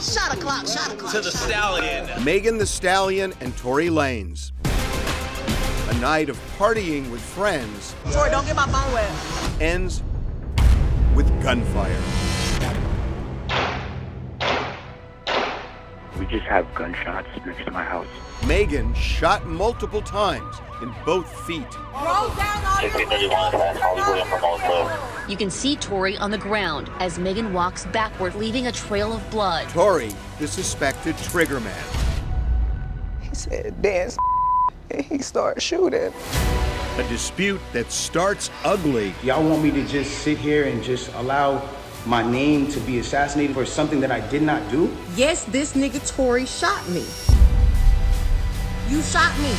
Shot o'clock, shot o'clock. to the stallion. Megan Thee Stallion and Tory Lanez. A night of partying with friends Sorry, don't get my phone wet. ends with gunfire. We just have gunshots next to my house. Megan shot multiple times in both feet. Roll down You can see Tory on the ground as Megan walks backward, leaving a trail of blood. Tory, the suspected trigger man. He said, dance, and he started shooting. A dispute that starts ugly Y'all want me to just sit here and just allow my name to be assassinated for something that I did not do? Yes, this nigga Tory shot me. You shot me.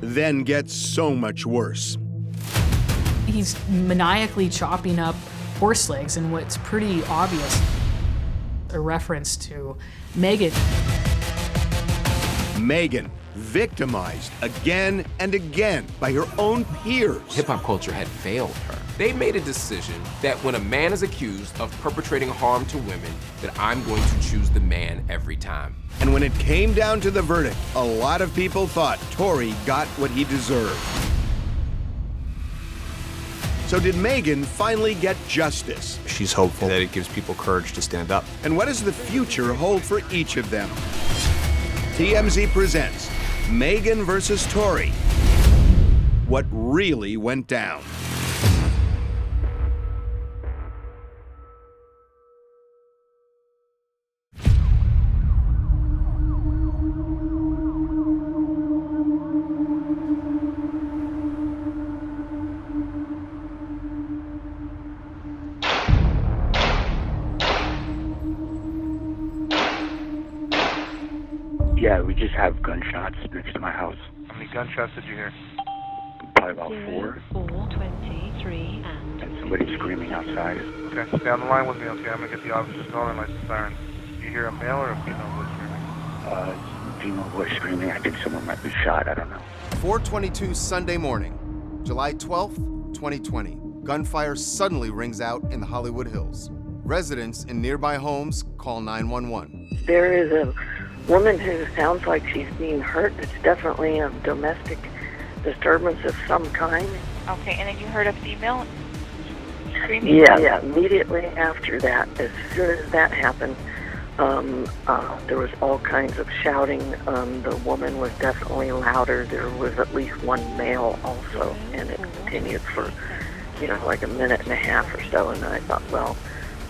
then gets so much worse. He's maniacally chopping up horse legs in what's pretty obvious a reference to Megan. Megan, victimized again and again by her own peers. Hip hop culture had failed her. They made a decision that when a man is accused of perpetrating harm to women, that I'm going to choose the man every time. And when it came down to the verdict, a lot of people thought Tory got what he deserved. So did Megan finally get justice? She's hopeful that it gives people courage to stand up. And what does the future hold for each of them? TMZ presents Megan versus Tory. What really went down? How many gunshots did you hear? Probably about four. Four, twenty-three, and And somebody screaming outside. Okay, stay on the line with me, okay? I'm gonna get the officers going and light the sirens. You hear a male or a female voice screaming? Uh, female voice screaming. I think someone might be shot. I don't know. 422 Sunday morning, July 12th, 2020. Gunfire suddenly rings out in the Hollywood Hills. Residents in nearby homes call 911. There is a woman who sounds like she's being hurt. It's definitely a domestic disturbance of some kind. Okay, and then you heard a female screaming? Yeah, yeah. Immediately after that, as soon as that happened, um, uh, there was all kinds of shouting. Um, the woman was definitely louder. There was at least one male also, and it continued for, you know, like a minute and a half or so. And I thought, well,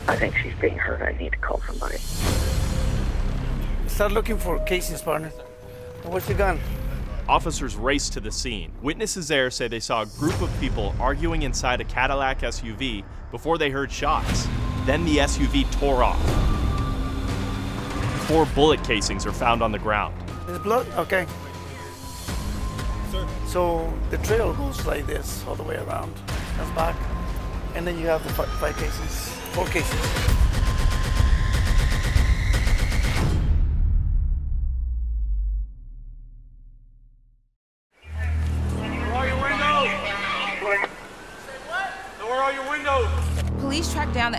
I think she's being hurt. I need to call somebody. Start looking for Casey's partner. Where's the gun? Officers raced to the scene. Witnesses there say they saw a group of people arguing inside a Cadillac SUV before they heard shots. Then the SUV tore off. Four bullet casings are found on the ground. Is blood? Okay. So the trail goes like this all the way around. That's back. And then you have the five, five cases, four cases.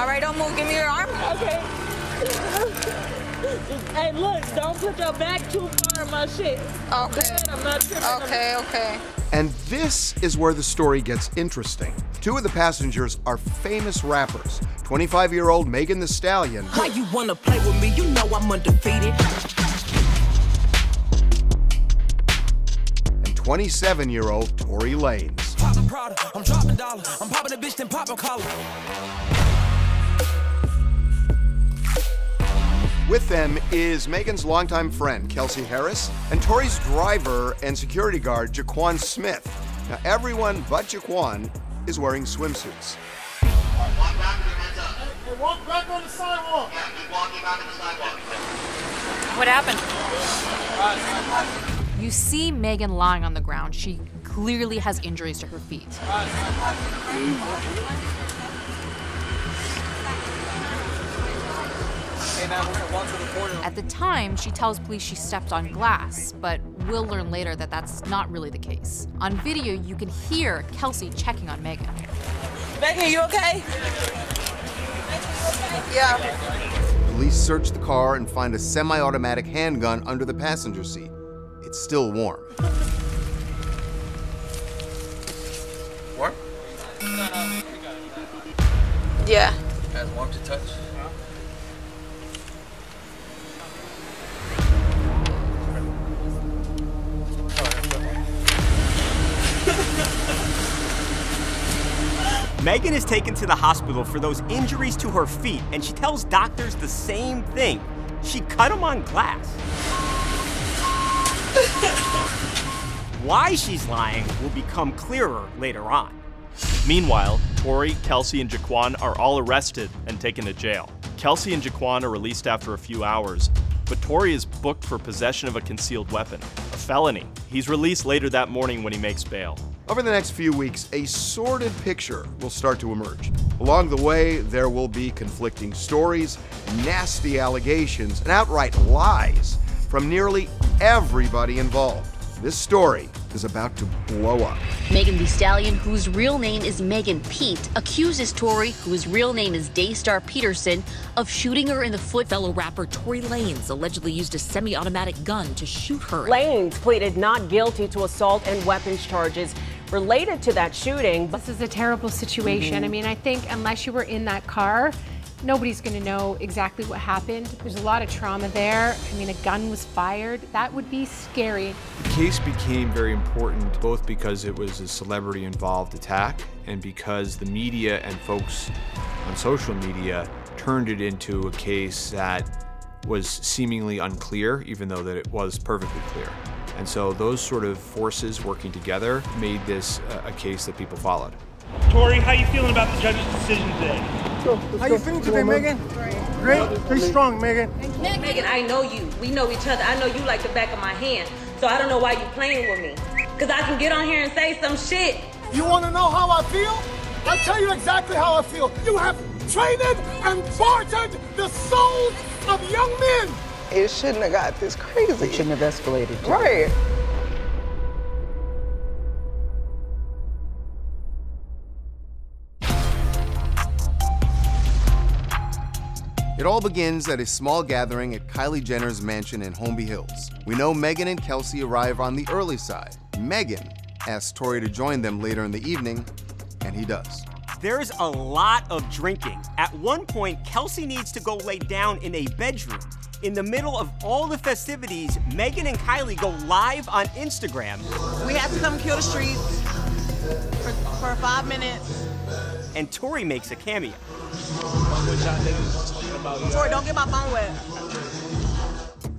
All right, don't move. Give me your arm. Okay. hey, look, don't put your back too far in my shit. Okay. I'm not tripping. Okay, okay. And this is where the story gets interesting. Two of the passengers are famous rappers 25 year old Megan Thee Stallion, Why you wanna play with me? You know I'm undefeated. and 27 year old Tory Lanez. Poppin' Prada, I'm dropping dollar. I'm popping a bitch, then poppin' collar. With them is Megan's longtime friend, Kelsey Harris, and Tory's driver and security guard, Jaquan Smith. Now, everyone but Jaquan is wearing swimsuits. Walk back on the sidewalk. What happened? You see Megan lying on the ground. She clearly has injuries to her feet. At the time, she tells police she stepped on glass, but we'll learn later that that's not really the case. On video, you can hear Kelsey checking on Megan. Megan, you okay? Yeah. Police search the car and find a semi automatic handgun under the passenger seat. It's still warm. Warm? Yeah. As warm to touch? Megan is taken to the hospital for those injuries to her feet, and she tells doctors the same thing. She cut them on glass. Why she's lying will become clearer later on. Meanwhile, Tory, Kelsey, and Jaquan are all arrested and taken to jail. Kelsey and Jaquan are released after a few hours, but Tory is booked for possession of a concealed weapon, a felony. He's released later that morning when he makes bail. Over the next few weeks, a sordid picture will start to emerge. Along the way, there will be conflicting stories, nasty allegations, and outright lies from nearly everybody involved. This story is about to blow up. Megan Thee Stallion, whose real name is Megan Pete, accuses Tory, whose real name is Daystar Peterson, of shooting her in the foot. Fellow rapper Tory Lanez allegedly used a semi automatic gun to shoot her. Lanez pleaded not guilty to assault and weapons charges related to that shooting. This is a terrible situation. Mhm. I mean, I think unless you were in that car, nobody's going to know exactly what happened. There's a lot of trauma there. I mean, a gun was fired. That would be scary. The case became very important both because it was a celebrity involved attack and because the media and folks on social media turned it into a case that was seemingly unclear, even though that it was perfectly clear. And so those sort of forces working together made this a, a case that people followed. Tory, how you feeling about the judge's decision today? How you feeling today, Megan? Great. Stay strong, Megan. Megan, I know you. We know each other. I know you like the back of my hand. So I don't know why you playing with me. Cause I can get on here and say some shit. You want to know how I feel? I'll tell you exactly how I feel. You have traded and bartered the souls of young men. It shouldn't have got this crazy. It shouldn't have escalated. Right. It all begins at a small gathering at Kylie Jenner's mansion in Holmby Hills. We know Megan and Kelsey arrive on the early side. Megan asks Tory to join them later in the evening, and he does. There's a lot of drinking. At one point, Kelsey needs to go lay down in a bedroom. In the middle of all the festivities, Megan and Kylie go live on Instagram. We have to come kill the streets for, for five minutes. And Tory makes a cameo. Tory, don't get my phone wet.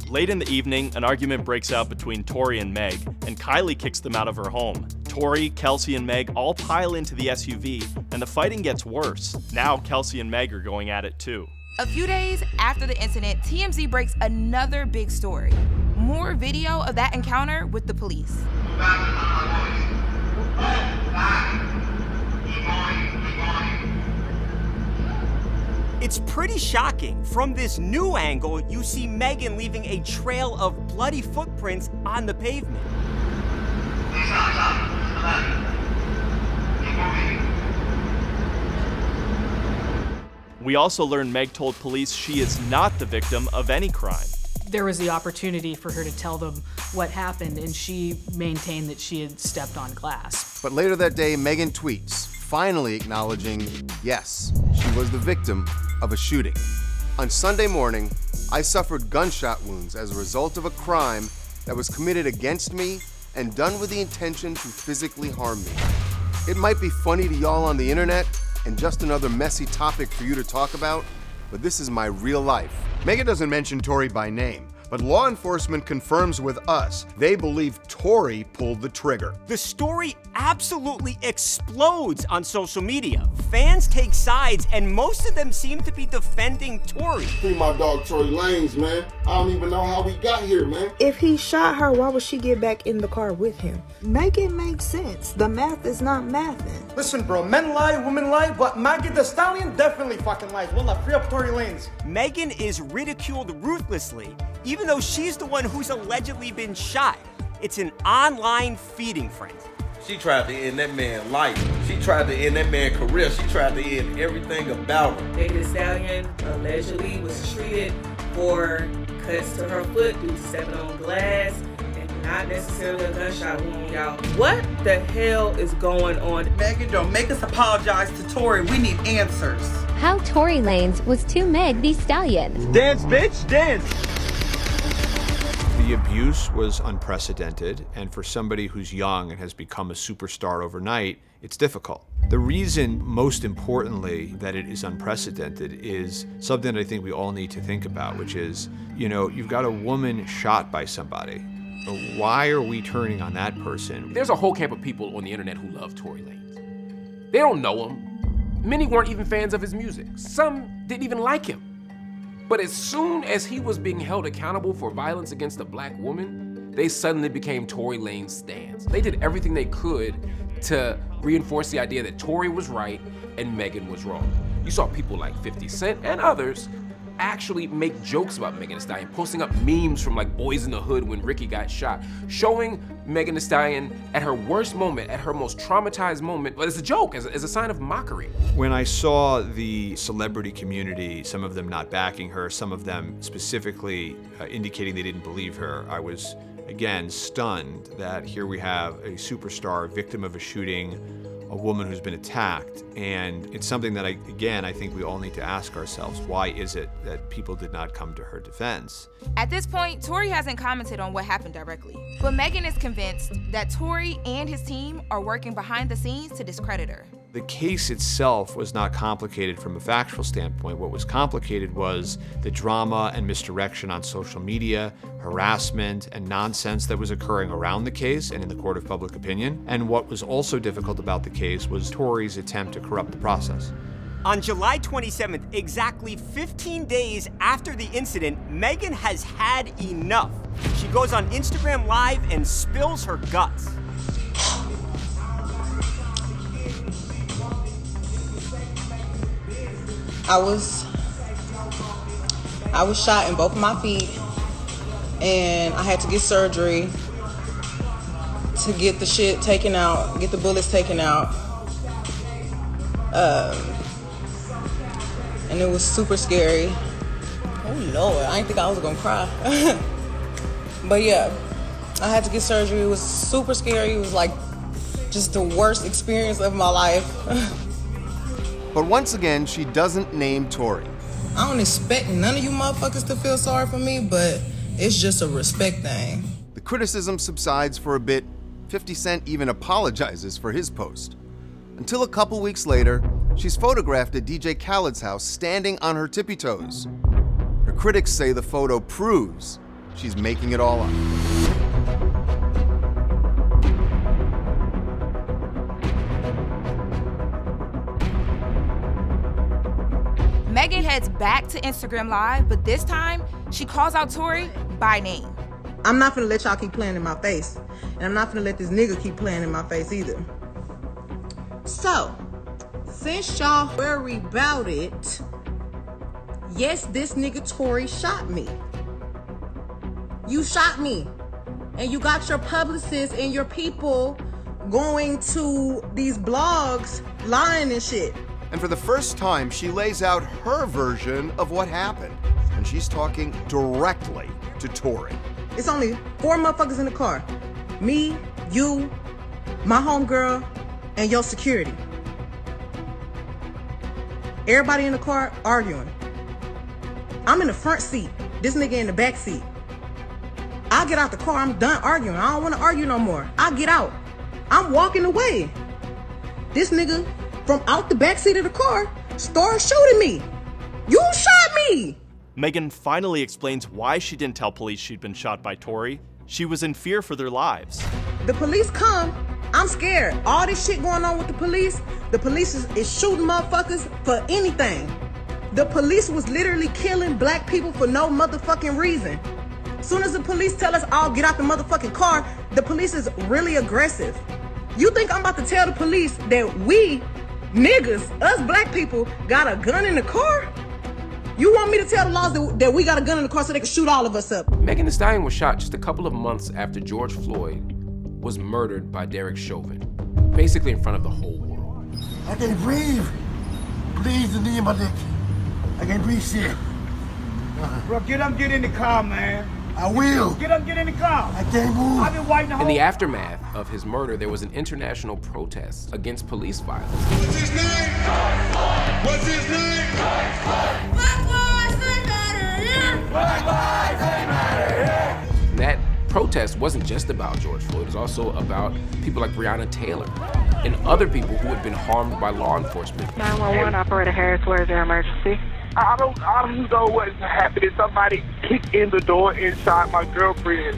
Late in the evening, an argument breaks out between Tory and Meg, and Kylie kicks them out of her home. Tory, Kelsey, and Meg all pile into the SUV, and the fighting gets worse. Now, Kelsey and Meg are going at it too. A few days after the incident, TMZ breaks another big story. More video of that encounter with the police. It's pretty shocking. From this new angle, you see Megan leaving a trail of bloody footprints on the pavement. We also learn Meg told police she is not the victim of any crime. There was the opportunity for her to tell them what happened, and she maintained that she had stepped on glass. But later that day, Megan tweets, finally acknowledging yes, she was the victim of a shooting. On Sunday morning, I suffered gunshot wounds as a result of a crime that was committed against me and done with the intention to physically harm me. It might be funny to y'all on the internet and just another messy topic for you to talk about, but this is my real life. Megan doesn't mention Tory by name, but law enforcement confirms with us they believe Tory pulled the trigger. The story absolutely explodes on social media. Fans take sides, and most of them seem to be defending Tory. Free my dog Tory Lanez, man. I don't even know how we got here, man. If he shot her, why would she get back in the car with him? Make it make sense. The math is not mathing. Listen, bro, men lie, women lie, but Maggie the Stallion definitely fucking lies. Wallah, free up Tory Lanez. Megan is ridiculed ruthlessly, even though she's the one who's allegedly been shot. It's an online feeding frenzy. She tried to end that man's life. She tried to end that man's career. She tried to end everything about him. Megan Thee Stallion allegedly was treated for cuts to her foot due to stepping on glass and not necessarily a gunshot wound, y'all. What the hell is going on? Megan, don't make us apologize to Tory. We need answers. How Tory Lanez was to Meg Thee Stallion. Dance, bitch, dance! The abuse was unprecedented, and for somebody who's young and has become a superstar overnight, it's difficult. The reason, most importantly, that it is unprecedented is something that I think we all need to think about, which is, you know, you've got a woman shot by somebody. Why are we turning on that person? There's a whole camp of people on the internet who love Tory Lanez. They don't know him. Many weren't even fans of his music. Some didn't even like him. But as soon as he was being held accountable for violence against a black woman, they suddenly became Tory Lanez stands. They did everything they could to reinforce the idea that Tory was right and Megan was wrong. You saw people like 50 Cent and others actually make jokes about Megan Thee Stallion, posting up memes from like Boys in the Hood when Ricky got shot, showing Megan Thee Stallion at her worst moment, at her most traumatized moment, but as a joke, as a, as a sign of mockery. When I saw the celebrity community, some of them not backing her, some of them specifically uh, indicating they didn't believe her, I was again stunned that here we have a superstar, victim of a shooting, a woman who's been attacked. And it's something that, I, again, I think we all need to ask ourselves why is it that people did not come to her defense? At this point, Tory hasn't commented on what happened directly. But Megan is convinced that Tory and his team are working behind the scenes to discredit her. The case itself was not complicated from a factual standpoint. What was complicated was the drama and misdirection on social media, harassment, and nonsense that was occurring around the case and in the court of public opinion. And what was also difficult about the case was Tory's attempt to corrupt the process. On July 27th, exactly 15 days after the incident, Megan has had enough. She goes on Instagram Live and spills her guts. I was I was shot in both of my feet and I had to get surgery to get the shit taken out, get the bullets taken out. Um, and it was super scary. Oh lord, I didn't think I was gonna cry. but yeah, I had to get surgery. It was super scary. It was like just the worst experience of my life. But once again, she doesn't name Tory. I don't expect none of you motherfuckers to feel sorry for me, but it's just a respect thing. The criticism subsides for a bit. 50 Cent even apologizes for his post. Until a couple weeks later, she's photographed at DJ Khaled's house standing on her tippy toes. Her critics say the photo proves she's making it all up. Back to Instagram Live, but this time she calls out Tory by name. I'm not gonna let y'all keep playing in my face. And I'm not gonna let this nigga keep playing in my face either. So, since y'all worry about it, yes, this nigga Tory shot me. You shot me. And you got your publicists and your people going to these blogs lying and shit. And for the first time, she lays out her version of what happened. And she's talking directly to Tory. It's only four motherfuckers in the car. Me, you, my homegirl, and your security. Everybody in the car arguing. I'm in the front seat. This nigga in the back seat. I get out the car. I'm done arguing. I don't want to argue no more. I get out. I'm walking away. This nigga from out the back seat of the car starts shooting me. You shot me. Megan finally explains why she didn't tell police she'd been shot by Tory. She was in fear for their lives. The police come. I'm scared. All this shit going on with the police. The police is, is shooting motherfuckers for anything. The police was literally killing black people for no motherfucking reason. Soon as the police tell us all get out the motherfucking car, the police is really aggressive. You think I'm about to tell the police that we, niggas, us black people, got a gun in the car? You want me to tell the laws that, that we got a gun in the car so they can shoot all of us up? Megan Thee Stallion was shot just a couple of months after George Floyd was murdered by Derek Chauvin, basically in front of the whole world. I can't breathe. Please, the knee in my neck. I can't breathe shit. Bro, get up, get in the car, man. I will. Get up, get in the car. I can't move. I've been waiting the In whole the aftermath of his murder, there was an international protest against police violence. What's his name? What's his name? That protest wasn't just about George Floyd, it was also about people like Breonna Taylor and other people who had been harmed by law enforcement. 911 operator Harris, where's your emergency? I don't, I don't know what's happening. Somebody kicked in the door and shot my girlfriend.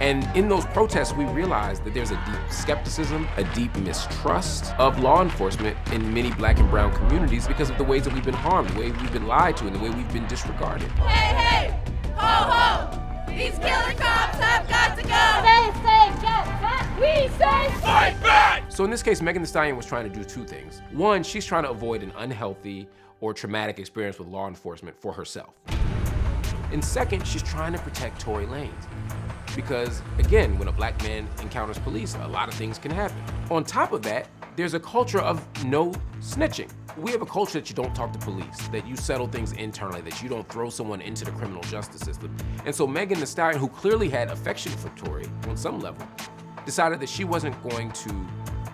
And in those protests, we realized that there's a deep skepticism, a deep mistrust of law enforcement in many black and brown communities because of the ways that we've been harmed, the way we've been lied to, and the way we've been disregarded. Hey, hey! Ho, ho! These killer cops have got to go! They say get back! We say fight back! So in this case, Megan Thee Stallion was trying to do two things. One, she's trying to avoid an unhealthy or traumatic experience with law enforcement for herself. And second, she's trying to protect Tory Lanez. Because again, when a black man encounters police, a lot of things can happen. On top of that, there's a culture of no snitching. We have a culture that you don't talk to police, that you settle things internally, that you don't throw someone into the criminal justice system. And so Megan Thee Stallion, who clearly had affection for Tory on some level, decided that she wasn't going to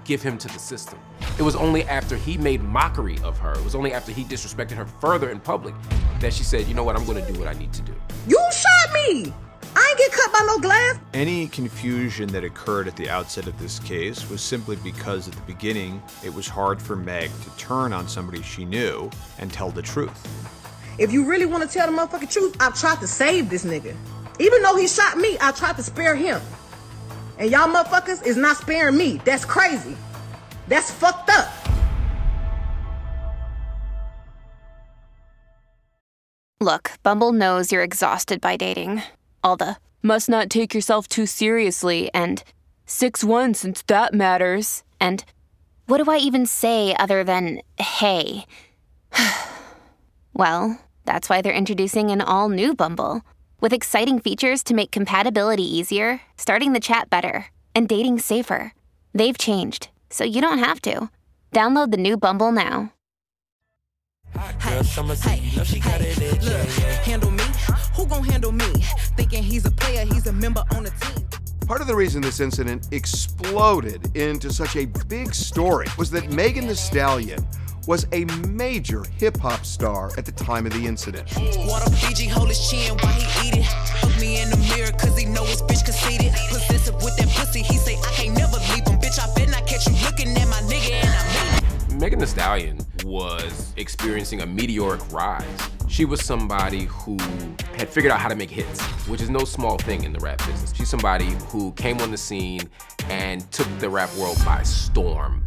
give him to the system. It was only after he made mockery of her, it was only after he disrespected her further in public that she said, you know what, I'm gonna do what I need to do. You shot me! I ain't get cut by no glass. Any confusion that occurred at the outset of this case was simply because at the beginning it was hard for Meg to turn on somebody she knew and tell the truth. If you really want to tell the motherfucking truth, I've tried to save this nigga. Even though he shot me, I tried to spare him. And y'all motherfuckers is not sparing me. That's crazy. That's fucked up. Look, Bumble knows you're exhausted by dating. All the must not take yourself too seriously and 6 1 since that matters. And what do I even say other than hey? well, that's why they're introducing an all new Bumble with exciting features to make compatibility easier, starting the chat better, and dating safer. They've changed, so you don't have to. Download the new Bumble now. Hey, hey, look, handle me? Who gon' handle me? Thinking he's a player, he's a member on the team. Part of the reason this incident exploded into such a big story was that Megan Thee Stallion was a major hip hop star at the time of the incident. Water Fiji, hold his chin while he eat it. Look me in the mirror, cause he know his bitch conceited. Possessive with that pussy, he say, I can't never leave him. Bitch, I bet not catch you looking at my nigga, and I mean. Megan Thee Stallion was experiencing a meteoric rise. She was somebody who had figured out how to make hits, which is no small thing in the rap business. She's somebody who came on the scene and took the rap world by storm.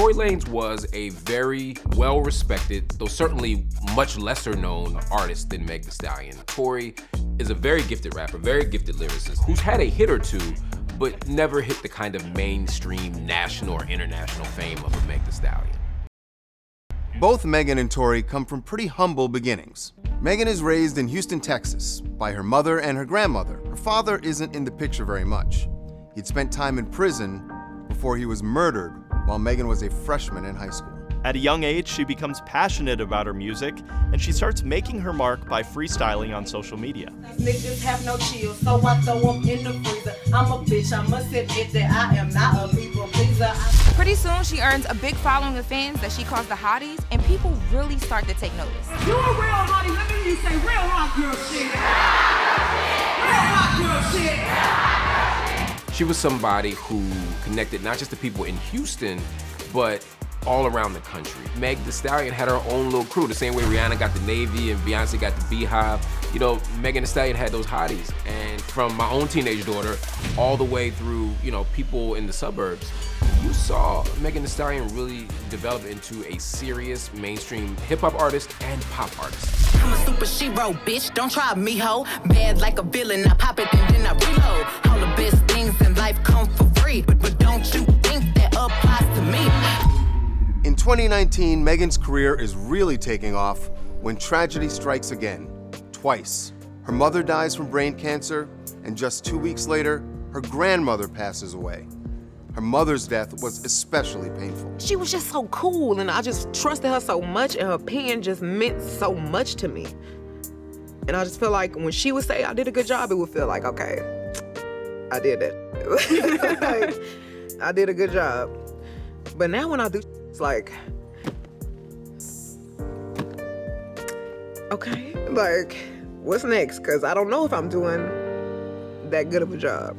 Tory Lanez was a very well respected, though certainly much lesser known artist than Meg Thee Stallion. Tory is a very gifted rapper, very gifted lyricist, who's had a hit or two, but never hit the kind of mainstream national or international fame of a Meg Thee Stallion. Both Megan and Tory come from pretty humble beginnings. Megan is raised in Houston, Texas, by her mother and her grandmother. Her father isn't in the picture very much. He'd spent time in prison before he was murdered while Megan was a freshman in high school. At a young age, she becomes passionate about her music and she starts making her mark by freestyling on social media. Niggas have no chill, so I throw them in the freezer. I'm a bitch, I must admit that I am not a people pleaser. Pretty soon, she earns a big following of fans that she calls the hotties, and people really start to take notice. You a real hottie, let me hear you say real hot girl shit. Real hot girl shit. She was somebody who connected not just the people in Houston, but all around the country. Meg Thee Stallion had her own little crew, the same way Rihanna got the Navy and Beyonce got the BeyHive. You know, Megan Thee Stallion had those hotties. And from my own teenage daughter all the way through, you know, people in the suburbs, you saw Megan Thee Stallion really develop into a serious mainstream hip hop artist and pop artist. I'm a super shero, bitch. Don't try me, ho. Bad like a villain. I pop it and then I reload. All the best things in life come for free. But, but don't you think that applies to me? In 2019, Megan's career is really taking off when tragedy strikes again, twice. Her mother dies from brain cancer, and just two weeks later, her grandmother passes away. Her mother's death was especially painful. She was just so cool, and I just trusted her so much, and her opinion just meant so much to me. And I just feel like when she would say I did a good job, it would feel like, okay, I did it. Like, I did a good job. But now when I do, it's like, okay, like, what's next? Because I don't know if I'm doing that good of a job.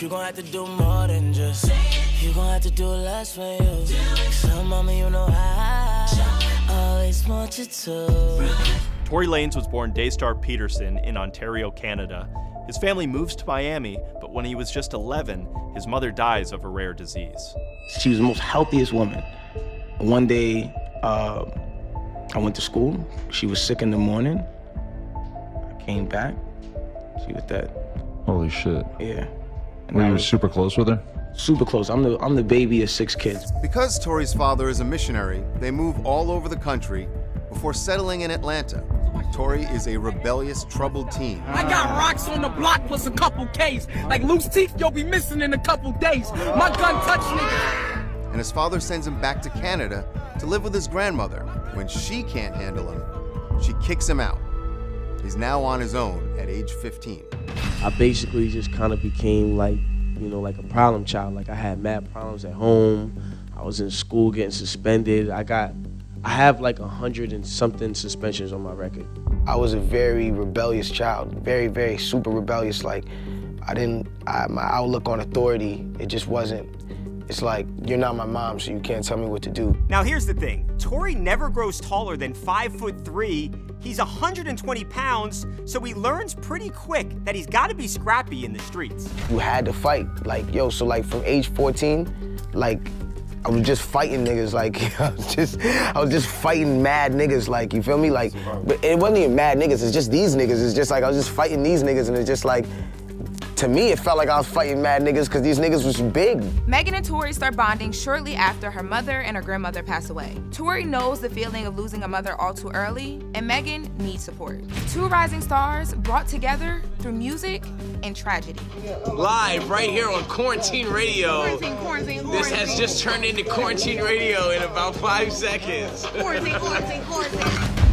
You gon' have to do more than just. You gon' have to do less for you. So, mama, you know I always want you to. Tory Lanez was born Daystar Peterson in Ontario, Canada. His family moves to Miami, but when he was just 11, his mother dies of a rare disease. She was the most healthiest woman. One day, uh, I went to school. She was sick in the morning. I came back. She was dead. Holy shit. Yeah. Were you was super close with her? super close. I'm the I'm the baby of six kids. Because Tory's father is a missionary, they move all over the country before settling in Atlanta. Tory is a rebellious, troubled teen. I got rocks on the block plus a couple K's. Like loose teeth, you'll be missing in a couple days. My gun touched niggas. and his father sends him back to Canada to live with his grandmother. When she can't handle him, she kicks him out. He's now on his own at age 15. I basically just kind of became like, you know, like a problem child. Like I had mad problems at home. I was in school getting suspended. I got, I have like a hundred and something suspensions on my record. I was a very rebellious child, very, very super rebellious. Like I didn't, I, my outlook on authority, it just wasn't. It's like you're not my mom, so you can't tell me what to do. Now here's the thing. Tory never grows taller than five foot three. He's 120 pounds, so he learns pretty quick that he's got to be scrappy in the streets. You had to fight, like yo. So like from age 14, like I was just fighting niggas. Like I was just, I was just fighting mad niggas. Like you feel me? Like, but it wasn't even mad niggas. It's just these niggas. It's just like I was just fighting these niggas, and it's just like, to me, it felt like I was fighting mad niggas because these niggas was big. Megan and Tory start bonding shortly after her mother and her grandmother pass away. Tory knows the feeling of losing a mother all too early, and Megan needs support. Two rising stars brought together through music and tragedy. Live right here on Quarantine Radio. Quarantine, quarantine, quarantine. This has just turned into Quarantine Radio in about five seconds. Quarantine, quarantine, quarantine.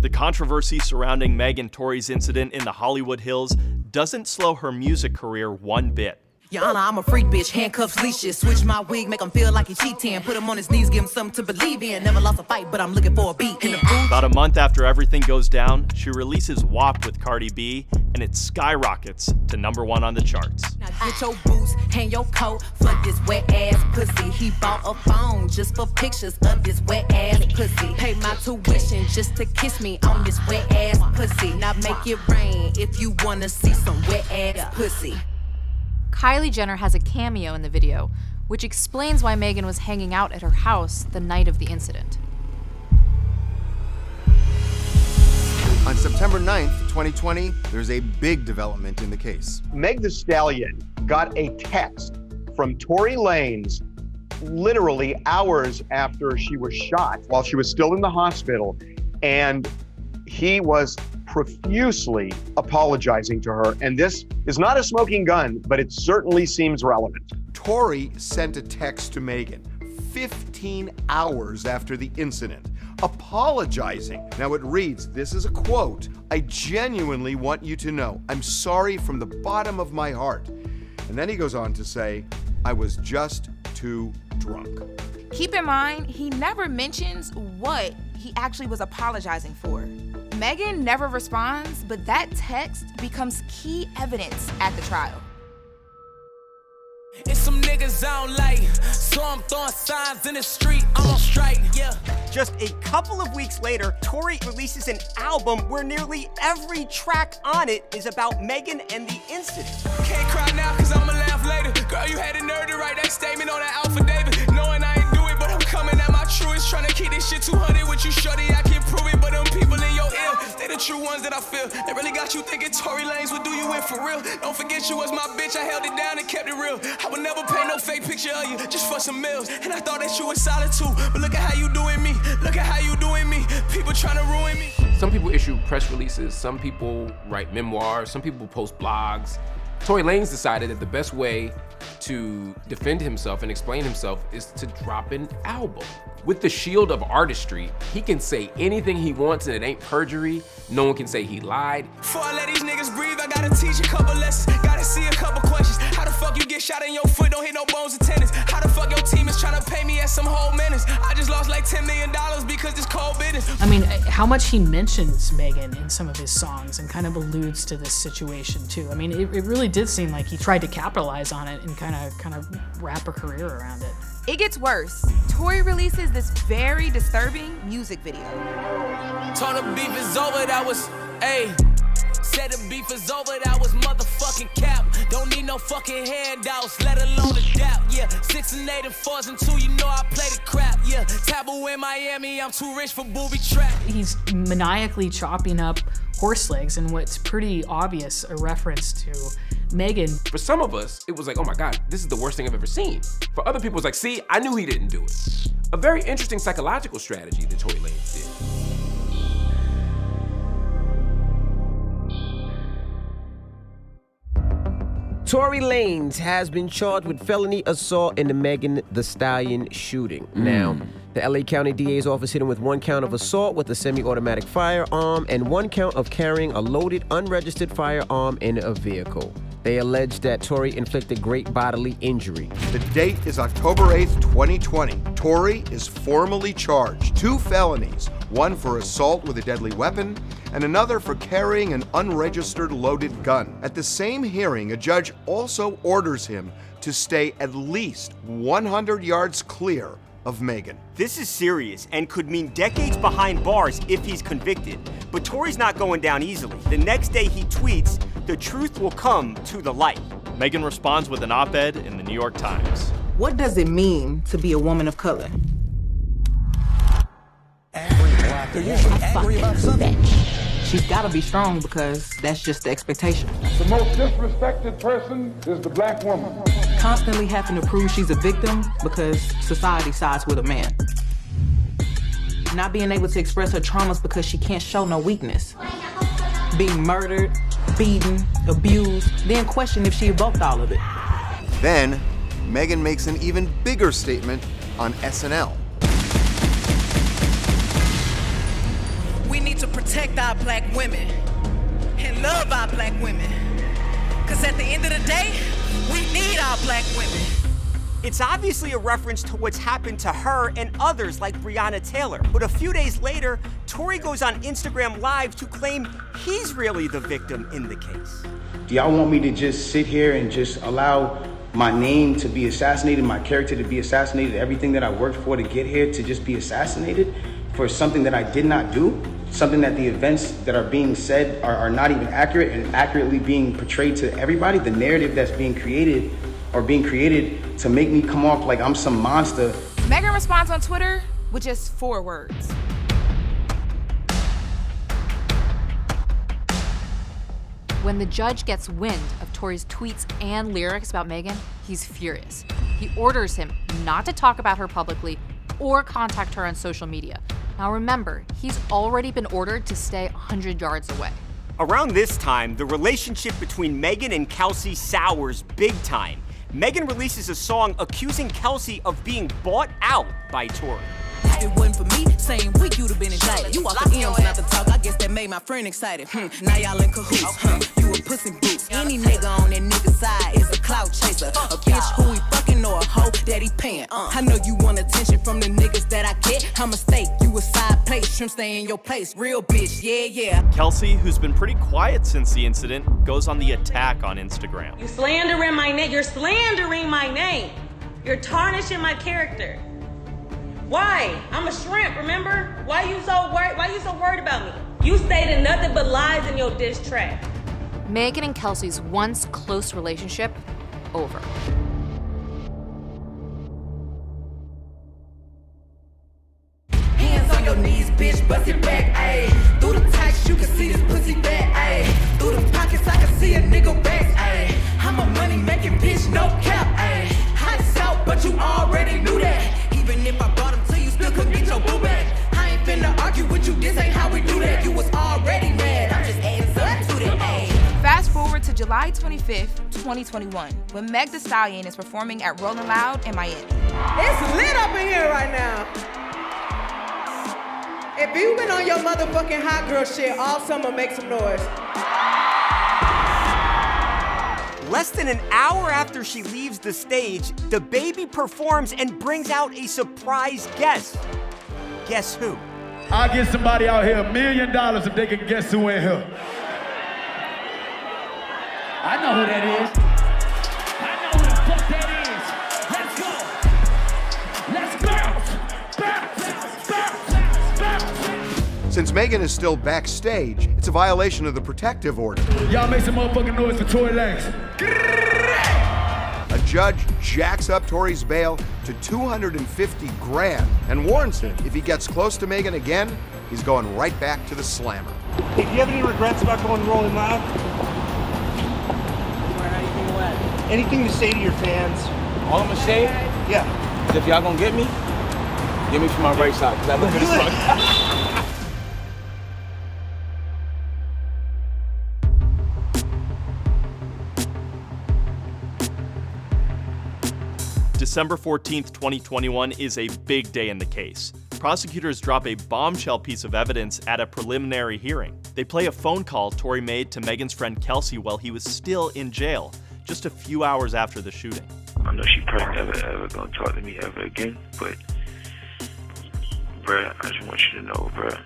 The controversy surrounding Meg and incident in the Hollywood Hills doesn't slow her music career one bit. Your Honor, I'm a freak bitch, handcuffs, leashes. Switch my wig, make him feel like he cheating. Put him on his knees, give him something to believe in. Never lost a fight, but I'm looking for a beat. In the booth, About a month after everything goes down, she releases WAP with Cardi B, and it skyrockets to number one on the charts. Now get your boots, hang your coat for this wet ass pussy. He bought a phone just for pictures of this wet ass pussy. Pay my tuition just to kiss me on this wet ass pussy. Now make it rain if you wanna see some wet ass pussy. Kylie Jenner has a cameo in the video, which explains why Megan was hanging out at her house the night of the incident. On September 9th, 2020, there's a big development in the case. Meg Thee Stallion got a text from Tory Lanez literally hours after she was shot while she was still in the hospital. And he was profusely apologizing to her. And this is not a smoking gun, but it certainly seems relevant. Tory sent a text to Megan 15 hours after the incident, apologizing. Now it reads this is a quote I genuinely want you to know I'm sorry from the bottom of my heart. And then he goes on to say, I was just too drunk. Keep in mind, he never mentions what he actually was apologizing for. Megan never responds, but that text becomes key evidence at the trial. It's some niggas I don't like, so I'm throwing signs in the street. I'm on strike, yeah. Just a couple of weeks later, Tory releases an album where nearly every track on it is about Megan and the incident. Can't cry now cause I'ma laugh later. Girl, you had the nerve to write that statement on that affidavit. To keep this shit 200 with you, shorty. I can prove it, but them people in your ear, they the true ones that I feel. They really got you thinking Tory Lanez would do you in for real. Don't forget you was my bitch, I held it down and kept it real. I would never paint no fake picture of you just for some meals. And I thought that you was solid too. But look at how you doing me. Look at how you doing me. People trying to ruin me. Some people issue press releases, some people write memoirs, some people post blogs. Tory Lanez decided that the best way to defend himself and explain himself is to drop an album. With the shield of artistry, he can say anything he wants and it ain't perjury. No one can say he lied. Before I let these niggas breathe, I gotta teach a couple lessons. Gotta see a couple questions. How the fuck you get shot in your foot, don't hit no bones and tennis? How the fuck your team is trying to pay me at some whole minutes? I just lost like $10 million because it's cold business. I mean, how much he mentions Megan in some of his songs and kind of alludes to this situation too. I mean, it, it really did seem like he tried to capitalize on it and kind of kind of wrap a career around it. It gets worse. Tory releases this very disturbing music video. The beef is over, that was. Said the beef is over, that was motherfucking cap. Don't need no fucking handouts, let alone a dap. Yeah, six and eight and fours and two, you know I play the crap. Yeah, taboo in Miami, I'm too rich for booby trap. He's maniacally chopping up horse legs and what's pretty obvious a reference to Megan. For some of us, it was like, oh my God, this is the worst thing I've ever seen. For other people, it's like, see, I knew he didn't do it. A very interesting psychological strategy that Tory Lanez did. Tory Lanez has been charged with felony assault in the Megan Thee Stallion shooting. Hmm. Now, the LA County DA's office hit him with one count of assault with a semi automatic firearm and one count of carrying a loaded, unregistered firearm in a vehicle. They allege that Tory inflicted great bodily injury. The date is October 8th, 2020. Tory is formally charged. Two felonies one for assault with a deadly weapon, and another for carrying an unregistered loaded gun. At the same hearing, a judge also orders him to stay at least 100 yards clear of Megan. This is serious and could mean decades behind bars if he's convicted. But Tory's not going down easily. The next day he tweets, the truth will come to the light. Megan responds with an op ed in the New York Times. What does it mean to be a woman of color? They're usually angry about something. She's gotta be strong because that's just the expectation. The most disrespected person is the black woman. Constantly having to prove she's a victim because society sides with a man. Not being able to express her traumas because she can't show no weakness. Being murdered, beaten, abused, then question if she evoked all of it. Then, Megan makes an even bigger statement on SNL. We need to protect our black women and love our black women. Cause at the end of the day, we need our black women. It's obviously a reference to what's happened to her and others like Breonna Taylor. But a few days later, Tory goes on Instagram Live to claim he's really the victim in the case. Do y'all want me to just sit here and just allow my name to be assassinated, my character to be assassinated, everything that I worked for to get here to just be assassinated for something that I did not do? Something that the events that are being said are, are not even accurate and accurately being portrayed to everybody? The narrative that's being created or being created to make me come off like I'm some monster. Megan responds on Twitter with just four words. When the judge gets wind of Tory's tweets and lyrics about Megan, he's furious. He orders him not to talk about her publicly or contact her on social media. Now remember, he's already been ordered to stay 100 yards away. Around this time, the relationship between Megan and Kelsey sours big time. Megan releases a song accusing Kelsey of being bought out by Tory. If it wasn't for me, same week you'd have been indicted. You walk the M's not to talk, I guess that made my friend excited. Hmm, now y'all in cahoots, huh? You a pussy boots. Any nigga on that nigga side is a clout chaser. A bitch who he fucking or a hoe that he paying. Uh, I know you want attention from the niggas that I get. I'm a mistake, you a side place, shrimp stay in your place. Real bitch, yeah, yeah. Kelsey, who's been pretty quiet since the incident, goes on the attack on Instagram. You slandering my name. You're slandering my name. You're tarnishing my character. Why? I'm a shrimp, remember? Why you so worried? Why you so worried about me? You stated nothing but lies in your diss track. Megan and Kelsey's once close relationship over. Hands on your knees, bitch, bust it back, ayy. Through the tights, you can see this pussy back, ayy. Through the pockets, I can see a nigga back, ayy. I'm a money making bitch, no cap, you, this ain't how we do that. You was already mad, I'm just adding something to that, ayy. Fast forward to July 25th, 2021, when Meg Thee Stallion is performing at Rolling Loud in Miami. It's lit up in here right now. If you've been on your motherfucking hot girl shit all summer, make some noise. Less than an hour after she leaves the stage, DaBaby performs and brings out a surprise guest. Guess who? I'll get somebody out here a million dollars if they can guess who in here. I know who that is. I know who the fuck that is. Let's go. Let's bounce. Bounce. Bounce. Bounce. Since Megan is still backstage, it's a violation of the protective order. Y'all make some motherfucking noise for Tory Lanez. A judge jacks up Tory's bail to 250 grand and warns him if he gets close to Megan again, he's going right back to the slammer. Hey, do you have any regrets about going Rolling Loud? Anything to say to your fans? All I'm gonna say, Yeah. is if y'all gonna get me, get me from my right side, because I look good as fuck. December 14th, 2021 is a big day in the case. Prosecutors drop a bombshell piece of evidence at a preliminary hearing. They play a phone call Tory made to Megan's friend Kelsey while he was still in jail, just a few hours after the shooting. I know she probably never ever gonna talk to me ever again, but bruh, I just want you to know, bruh.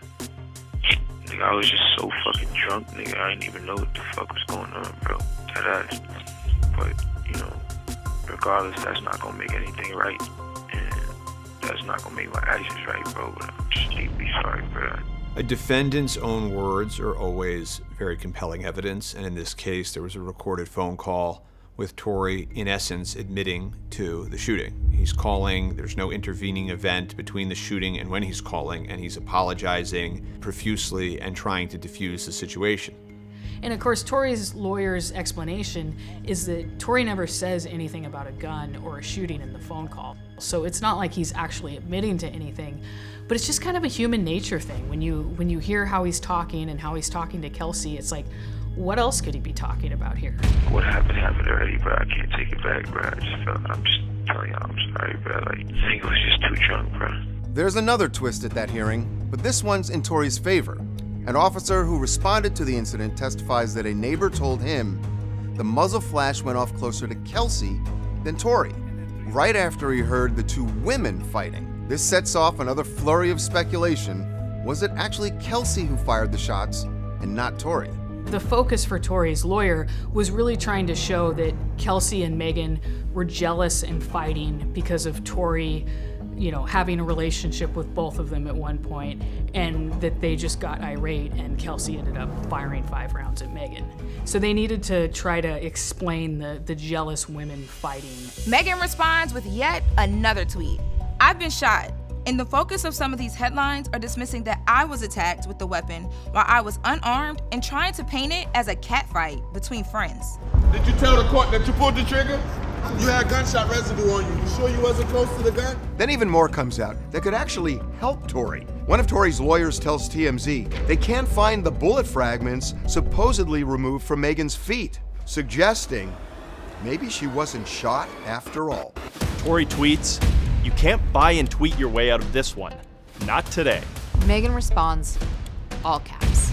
Nigga, I was just so fucking drunk, nigga. I didn't even know what the fuck was going on, bro. That ass. But, you know, regardless, that's not gonna make anything right. And that's not gonna make my actions right, bro. But I'm just deeply sorry. A defendant's own words are always very compelling evidence, and in this case, there was a recorded phone call with Tory, in essence, admitting to the shooting. He's calling, there's no intervening event between the shooting and when he's calling, and he's apologizing profusely and trying to diffuse the situation. And of course, Tory's lawyer's explanation is that Tory never says anything about a gun or a shooting in the phone call. So it's not like he's actually admitting to anything, but it's just kind of a human nature thing. When you when you hear how he's talking and how he's talking to Kelsey, it's like, what else could he be talking about here? What happened happened already, bro. I can't take it back, bro. I just felt, I'm just telling y'all, I'm sorry, bro. Like, I think it was just too drunk, bro. There's another twist at that hearing, but this one's in Tory's favor. An officer who responded to the incident testifies that a neighbor told him the muzzle flash went off closer to Kelsey than Tory, right after he heard the two women fighting. This sets off another flurry of speculation. Was it actually Kelsey who fired the shots and not Tory? The focus for Tory's lawyer was really trying to show that Kelsey and Megan were jealous and fighting because of Tory, you know, having a relationship with both of them at one point, and that they just got irate and Kelsey ended up firing five rounds at Megan. So they needed to try to explain the, the jealous women fighting. Megan responds with yet another tweet. I've been shot. And the focus of some of these headlines are dismissing that I was attacked with the weapon while I was unarmed and trying to paint it as a catfight between friends. Did you tell the court that you pulled the trigger? You had gunshot residue on you. You sure you wasn't close to the gun? Then even more comes out that could actually help Tory. One of Tory's lawyers tells TMZ they can't find the bullet fragments supposedly removed from Megan's feet, suggesting maybe she wasn't shot after all. Tory tweets, You can't buy and tweet your way out of this one. Not today. Megan responds, all caps.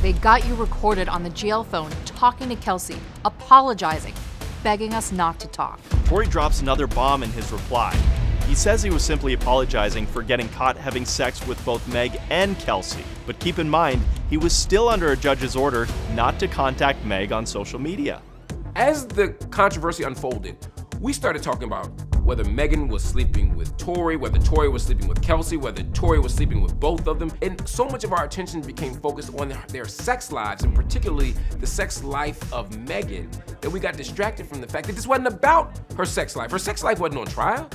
They got you recorded on the jail phone talking to Kelsey, apologizing, begging us not to talk. Tory drops another bomb in his reply. He says he was simply apologizing for getting caught having sex with both Meg and Kelsey. But keep in mind, he was still under a judge's order not to contact Meg on social media. As the controversy unfolded, we started talking about whether Megan was sleeping with Tory, whether Tory was sleeping with Kelsey, whether Tory was sleeping with both of them. And so much of our attention became focused on their, sex lives, and particularly the sex life of Megan, that we got distracted from the fact that this wasn't about her sex life. Her sex life wasn't on trial.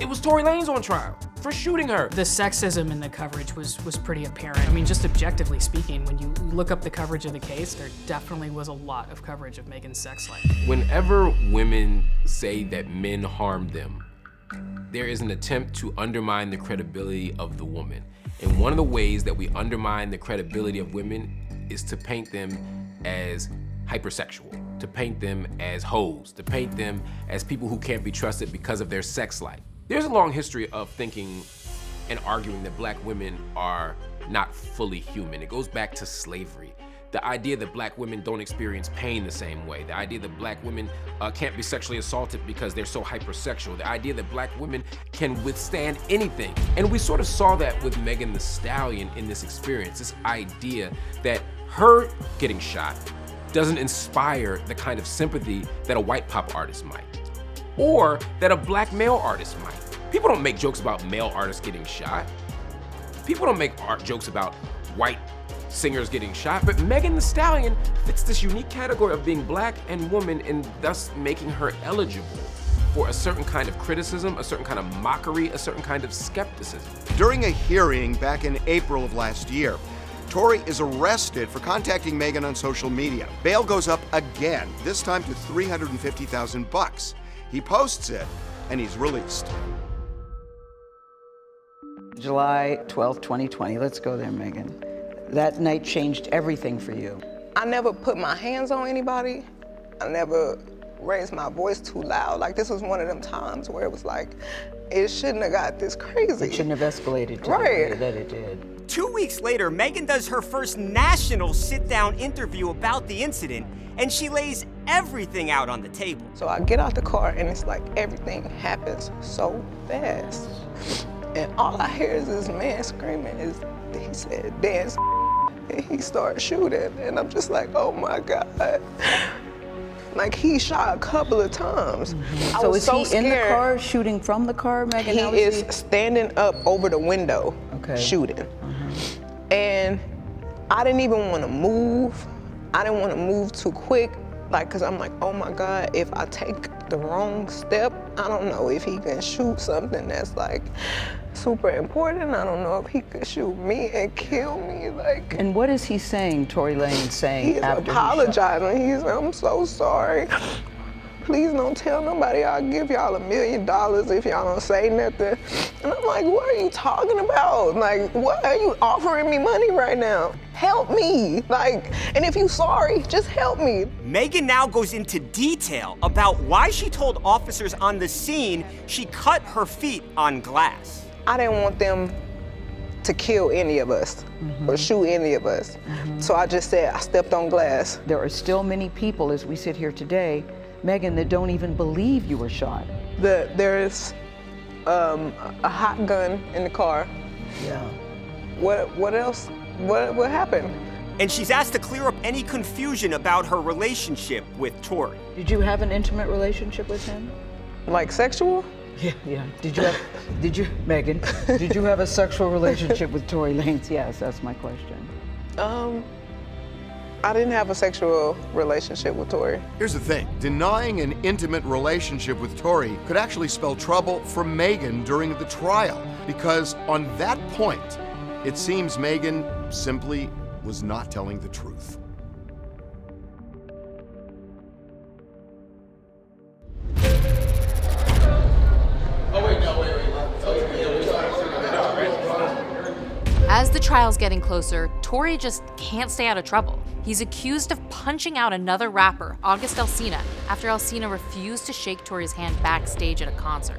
It was Tory Lanez on trial for shooting her. The sexism in the coverage was was pretty apparent. I mean, just objectively speaking, when you look up the coverage of the case, there definitely was a lot of coverage of Megan's sex life. Whenever women say that men harmed them, there is an attempt to undermine the credibility of the woman. And one of the ways that we undermine the credibility of women is to paint them as hypersexual, to paint them as hoes, to paint them as people who can't be trusted because of their sex life. There's a long history of thinking and arguing that black women are not fully human. It goes back to slavery. The idea that black women don't experience pain the same way. The idea that black women uh, can't be sexually assaulted because they're so hypersexual. The idea that black women can withstand anything. And we sort of saw that with Megan Thee Stallion in this experience. This idea that her getting shot doesn't inspire the kind of sympathy that a white pop artist might or that a black male artist might. People don't make jokes about male artists getting shot. People don't make art jokes about white singers getting shot, but Megan Thee Stallion fits this unique category of being black and woman and thus making her eligible for a certain kind of criticism, a certain kind of mockery, a certain kind of skepticism. During a hearing back in April of last year, Tory is arrested for contacting Megan on social media. Bail goes up again, this time to 350,000 bucks. He posts it and he's released. July 12th, 2020. Let's go there, Megan. That night changed everything for you. I never put my hands on anybody. I never raised my voice too loud. Like this was one of them times where it was like, it shouldn't have got this crazy. It shouldn't have escalated to Right. the way that it did. Two weeks later, Megan does her first national sit down interview about the incident, and she lays everything out on the table. So I get out the car and it's like everything happens so fast. And all I hear is this man screaming is he said dance and he starts shooting and I'm just like, oh my God. Like he shot a couple of times. Mm-hmm. I So was is so he in the car shooting from the car, Megan? He How is standing up over the window Okay. shooting. Uh-huh. And I didn't even want to move. I didn't want to move too quick. Like, cause I'm like, oh my God, if I take the wrong step, I don't know if he can shoot something that's like super important. I don't know if he could shoot me and kill me. Like, And what is he saying, Tory Lanez saying he's he apologizing. He's, I'm so sorry. Please don't tell nobody. I'll give y'all a million dollars if y'all don't say nothing. And I'm like, what are you talking about? Like, what are you offering me money right now? Help me. Like, and if you sorry, just help me. Megan now goes into detail about why she told officers on the scene she cut her feet on glass. I didn't want them to kill any of us mm-hmm. or shoot any of us. Mm-hmm. So I just said I stepped on glass. There are still many people as we sit here today, Megan, that don't even believe you were shot. The, there's um, a hot gun in the car. Yeah. What what else? What what happened? And she's asked to clear up any confusion about her relationship with Tory. Did you have an intimate relationship with him? Like sexual? Yeah, yeah. Did you have, did you, Megan, did you have a sexual relationship with Tory Lanez? Yes, that's my question. Um, I didn't have a sexual relationship with Tory. Here's the thing denying an intimate relationship with Tory could actually spell trouble for Megan during the trial, because on that point, It seems Megan simply was not telling the truth. Trial's getting closer, Tory just can't stay out of trouble. He's accused of punching out another rapper, August Alsina, after Alsina refused to shake Tory's hand backstage at a concert.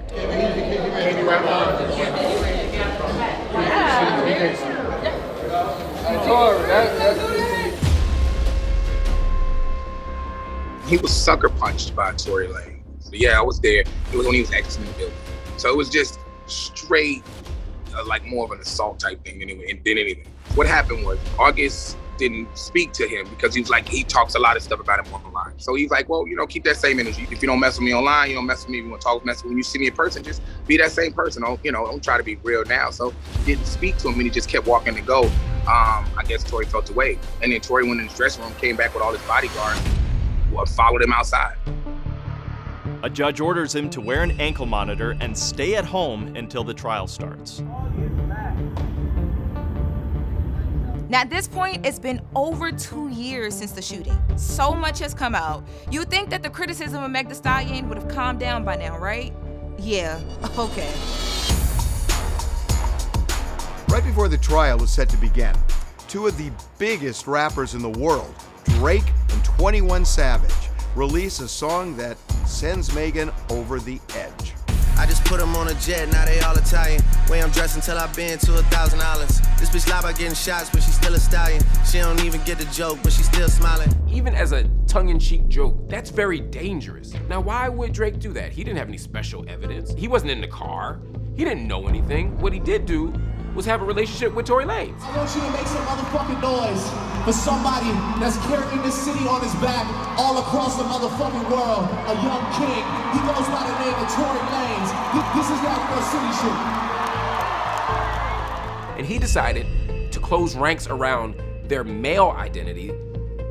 He was sucker punched by Tory Lanez. So yeah, I was there. It was when he was exiting the building. So it was just straight, uh, like more of an assault type thing than, it, than anything. What happened was August didn't speak to him because he was like he talks a lot of stuff about him online. So he's like, well, you know, keep that same energy. If you don't mess with me online, you don't mess with me. If you want to talk, mess with me. When you see me in person, just be that same person. Don't you know? Don't try to be real now. So didn't speak to him, and he just kept walking to go. Um, I guess Tory felt away, and then Tory went in his dressing room, came back with all his bodyguards, followed him outside. A judge orders him to wear an ankle monitor and stay at home until the trial starts. Now, at this point, it's been over two years since the shooting. So much has come out. You'd think that the criticism of Meg Thee Stallion would have calmed down by now, right? Yeah, okay. Right before the trial was set to begin, two of the biggest rappers in the world, Drake and 21 Savage, release a song that sends Megan over the edge. I just put them on a jet, now they all Italian. Way I'm dressed until I've been to a thousand islands. This bitch lie about getting shots, but she's still a stallion. She don't even get the joke, but she's still smiling. Even as a tongue in cheek joke, that's very dangerous. Now, why would Drake do that? He didn't have any special evidence. He wasn't in the car. He didn't know anything. What he did do was have a relationship with Tory Lanez. I want you to make some motherfucking noise for somebody that's carrying this city on his back all across the motherfucking world. A young king. He goes by the name of Tory Lanez. This is that real city shit. And he decided to close ranks around their male identity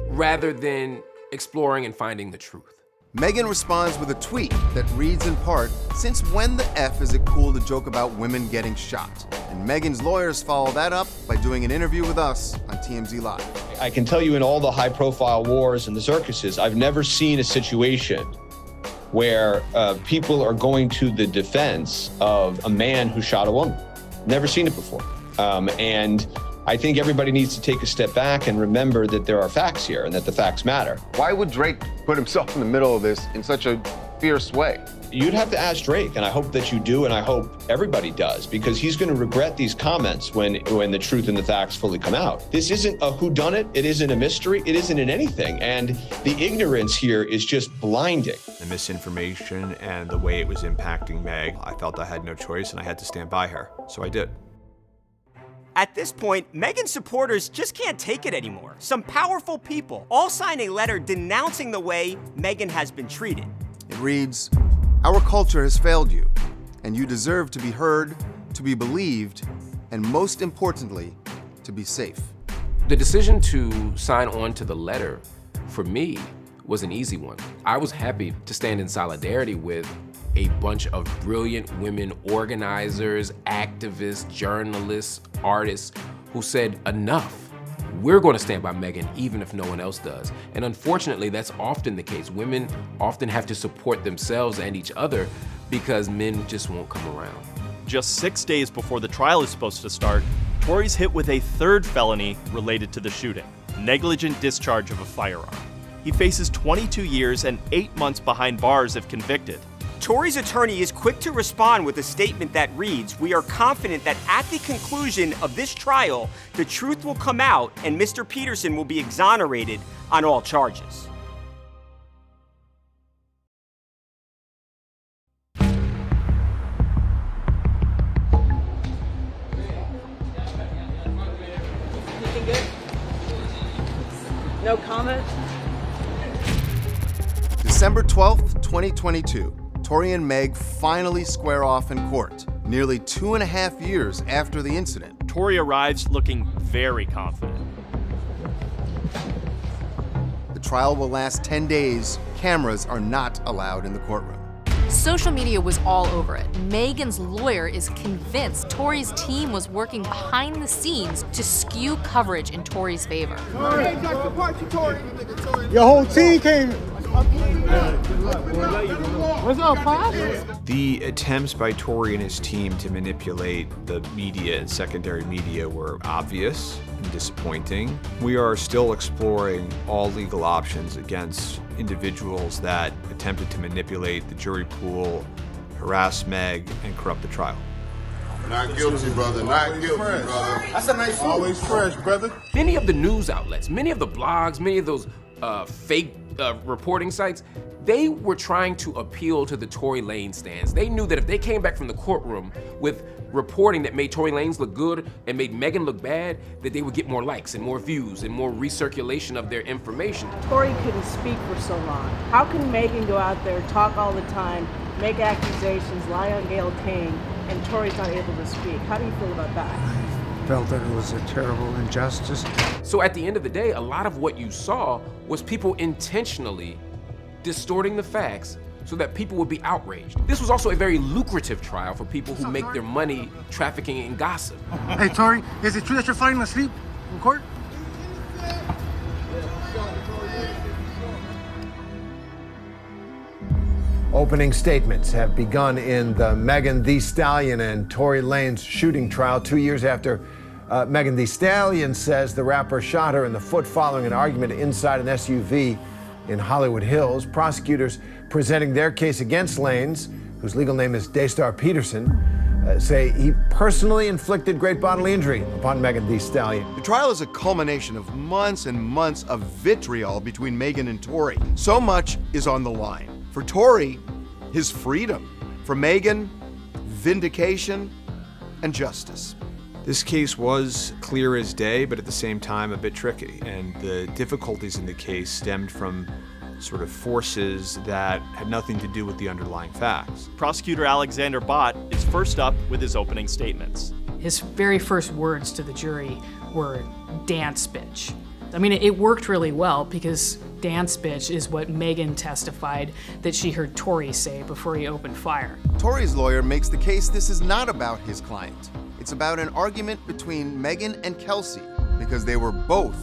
rather than exploring and finding the truth. Megan responds with a tweet that reads in part Since when the F is it cool to joke about women getting shot? And Megan's lawyers follow that up by doing an interview with us on TMZ Live. I can tell you in all the high profile wars and the circuses, I've never seen a situation where uh, people are going to the defense of a man who shot a woman. Never seen it before. Um, and I think everybody needs to take a step back and remember that there are facts here and that the facts matter. Why would Drake put himself in the middle of this in such a fierce way? You'd have to ask Drake, and I hope that you do, and I hope everybody does, because he's going to regret these comments when when the truth and the facts fully come out. This isn't a whodunit. It isn't a mystery. It isn't in anything, and the ignorance here is just blinding. The misinformation and the way it was impacting Meg, I felt I had no choice, and I had to stand by her, so I did. At this point, Megan's supporters just can't take it anymore. Some powerful people all sign a letter denouncing the way Megan has been treated. It reads Our culture has failed you, and you deserve to be heard, to be believed, and most importantly, to be safe. The decision to sign on to the letter for me was an easy one. I was happy to stand in solidarity with a bunch of brilliant women organizers, activists, journalists, artists who said, enough. We're going to stand by Megan even if no one else does. And unfortunately, that's often the case. Women often have to support themselves and each other because men just won't come around. Just six days before the trial is supposed to start, Tory's hit with a third felony related to the shooting negligent discharge of a firearm. He faces 22 years and eight months behind bars if convicted. Tory's attorney is quick to respond with a statement that reads We are confident that at the conclusion of this trial, the truth will come out and Mr. Peterson will be exonerated on all charges. No comment? December 12th, 2022. Tory and Meg finally square off in court, nearly two and a half years after the incident. Tory arrives looking very confident. The trial will last 10 days. Cameras are not allowed in the courtroom. Social media was all over it. Megan's lawyer is convinced Tory's team was working behind the scenes to skew coverage in Tory's favor. Your whole team came. What's up, Pop? The attempts by Tory and his team to manipulate the media and secondary media were obvious and disappointing. We are still exploring all legal options against individuals that attempted to manipulate the jury pool, harass Meg, and corrupt the trial. Not guilty, brother. Not guilty, brother. That's a nice Always fresh, brother. Many of the news outlets, many of the blogs, many of those uh, fake uh, reporting sites, they were trying to appeal to the Tory Lane stands. They knew that if they came back from the courtroom with reporting that made Tory Lanez look good and made Megan look bad, that they would get more likes and more views and more recirculation of their information. Tory couldn't speak for so long. How can Megan go out there, talk all the time, make accusations, lie on Gayle King, and Tory's not able to speak? How do you feel about that? Felt that it was a terrible injustice. So at the end of the day, a lot of what you saw was people intentionally distorting the facts so that people would be outraged. This was also a very lucrative trial for people who make their money trafficking in gossip. Hey, Tory, is it true that you're falling asleep in court? Opening statements have begun in the Megan Thee Stallion and Tory Lanez shooting trial two years after uh, Megan Thee Stallion says the rapper shot her in the foot following an argument inside an SUV in Hollywood Hills. Prosecutors presenting their case against Lanez, whose legal name is Daystar Peterson, uh, say he personally inflicted great bodily injury upon Megan Thee Stallion. The trial is a culmination of months and months of vitriol between Megan and Tory. So much is on the line. For Tory, his freedom. For Megan, vindication and justice. This case was clear as day, but at the same time a bit tricky. And the difficulties in the case stemmed from sort of forces that had nothing to do with the underlying facts. Prosecutor Alexander Bott is first up with his opening statements. His very first words to the jury were dance bitch. I mean, it worked really well because dance bitch is what Megan testified that she heard Tory say before he opened fire. Tory's lawyer makes the case this is not about his client. It's about an argument between Megan and Kelsey because they were both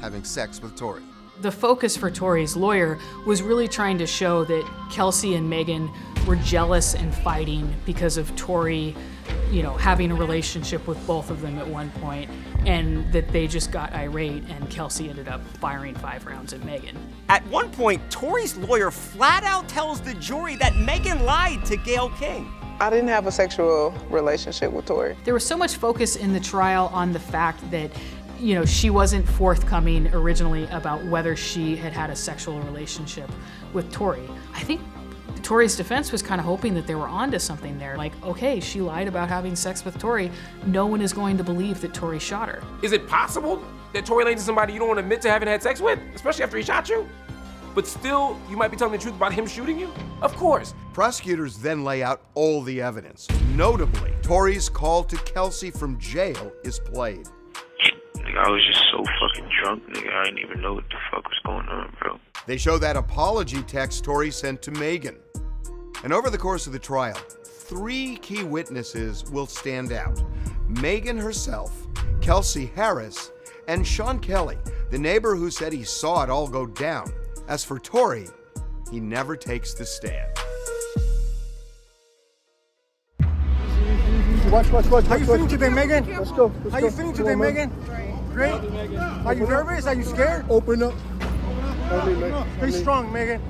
having sex with Tory. The focus for Tory's lawyer was really trying to show that Kelsey and Megan were jealous and fighting because of Tory, you know, having a relationship with both of them at one point, and that they just got irate and Kelsey ended up firing five rounds at Megan. At one point, Tory's lawyer flat out tells the jury that Megan lied to Gayle King. I didn't have a sexual relationship with Tory. There was so much focus in the trial on the fact that you know, she wasn't forthcoming originally about whether she had had a sexual relationship with Tory. I think Tory's defense was kind of hoping that they were onto something there. Like, okay, she lied about having sex with Tory. No one is going to believe that Tory shot her. Is it possible that Tory Lanez is somebody you don't want to admit to having had sex with, especially after he shot you? But still, you might be telling the truth about him shooting you? Of course. Prosecutors then lay out all the evidence. Notably, Tory's call to Kelsey from jail is played. Nigga, I was just so fucking drunk, nigga. I didn't even know what the fuck was going on, bro. They show that apology text Tory sent to Megan. And over the course of the trial, three key witnesses will stand out Megan herself, Kelsey Harris, and Sean Kelly, the neighbor who said he saw it all go down. As for Tory, he never takes the stand. Watch, watch, watch. How you feeling today, Megan? Let's go. Let's How go. you feeling today, on, Megan? Great. Are you nervous? Are you scared? Open up. Be strong, Megan.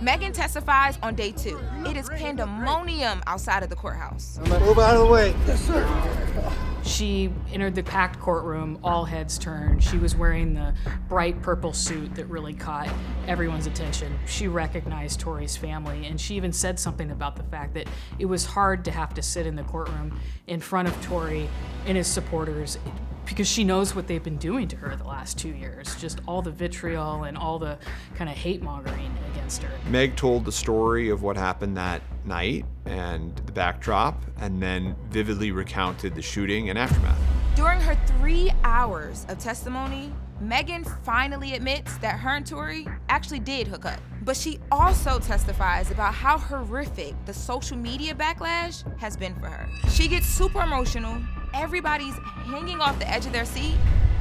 Megan testifies on day two. It is pandemonium outside of the courthouse. Move out of the way. Yes, sir. She entered the packed courtroom, all heads turned. She was wearing the bright purple suit that really caught everyone's attention. She recognized Tory's family, and she even said something about the fact that it was hard to have to sit in the courtroom in front of Tory and his supporters because she knows what they've been doing to her the last two years. Just all the vitriol and all the kind of hate mongering against her. Meg told the story of what happened that night and the backdrop, and then vividly recounted the shooting and aftermath. During her three hours of testimony, Megan finally admits that her and Tory actually did hook up. But she also testifies about how horrific the social media backlash has been for her. She gets super emotional. Everybody's hanging off the edge of their seat.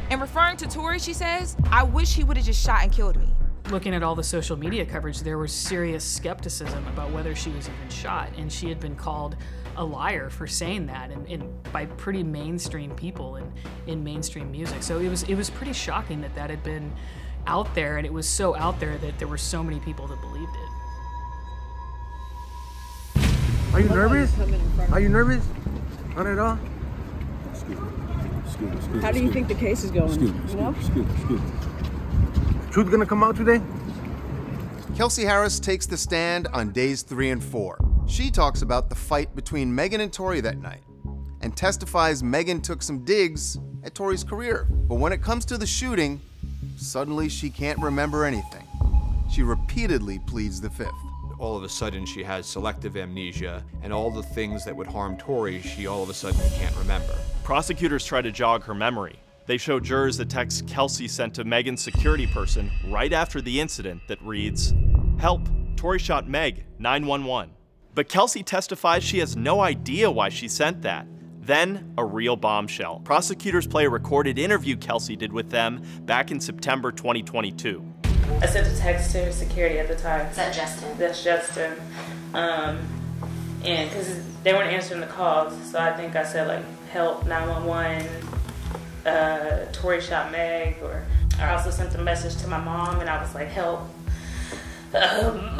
And referring to Tory, she says, I wish he would have just shot and killed me. Looking at all the social media coverage, there was serious skepticism about whether she was even shot, and she had been called a liar for saying that, and, and by pretty mainstream people in, in mainstream music. So it was it was pretty shocking that that had been out there, and it was so out there that there were so many people that believed it. Are you nervous? Are you nervous? Not at all. How do you think the case is going? you know? Truth gonna come out today? Kelsey Harris takes the stand on days three and four. She talks about the fight between Megan and Tory that night and testifies Megan took some digs at Tory's career. But when it comes to the shooting, suddenly she can't remember anything. She repeatedly pleads the fifth. All of a sudden, she has selective amnesia, and all the things that would harm Tory, she all of a sudden can't remember. Prosecutors try to jog her memory. They show jurors the text Kelsey sent to Megan's security person right after the incident that reads, Help, Tory shot Meg, 911. But Kelsey testifies she has no idea why she sent that. Then, a real bombshell. Prosecutors play a recorded interview Kelsey did with them back in September 2022. I sent a text to security at the time. Is that Justin? That's Justin. Um, and because they weren't answering the calls, so I think I said like help 911, uh, Tory shot Meg, or I also sent a message to my mom and I was like help. Um,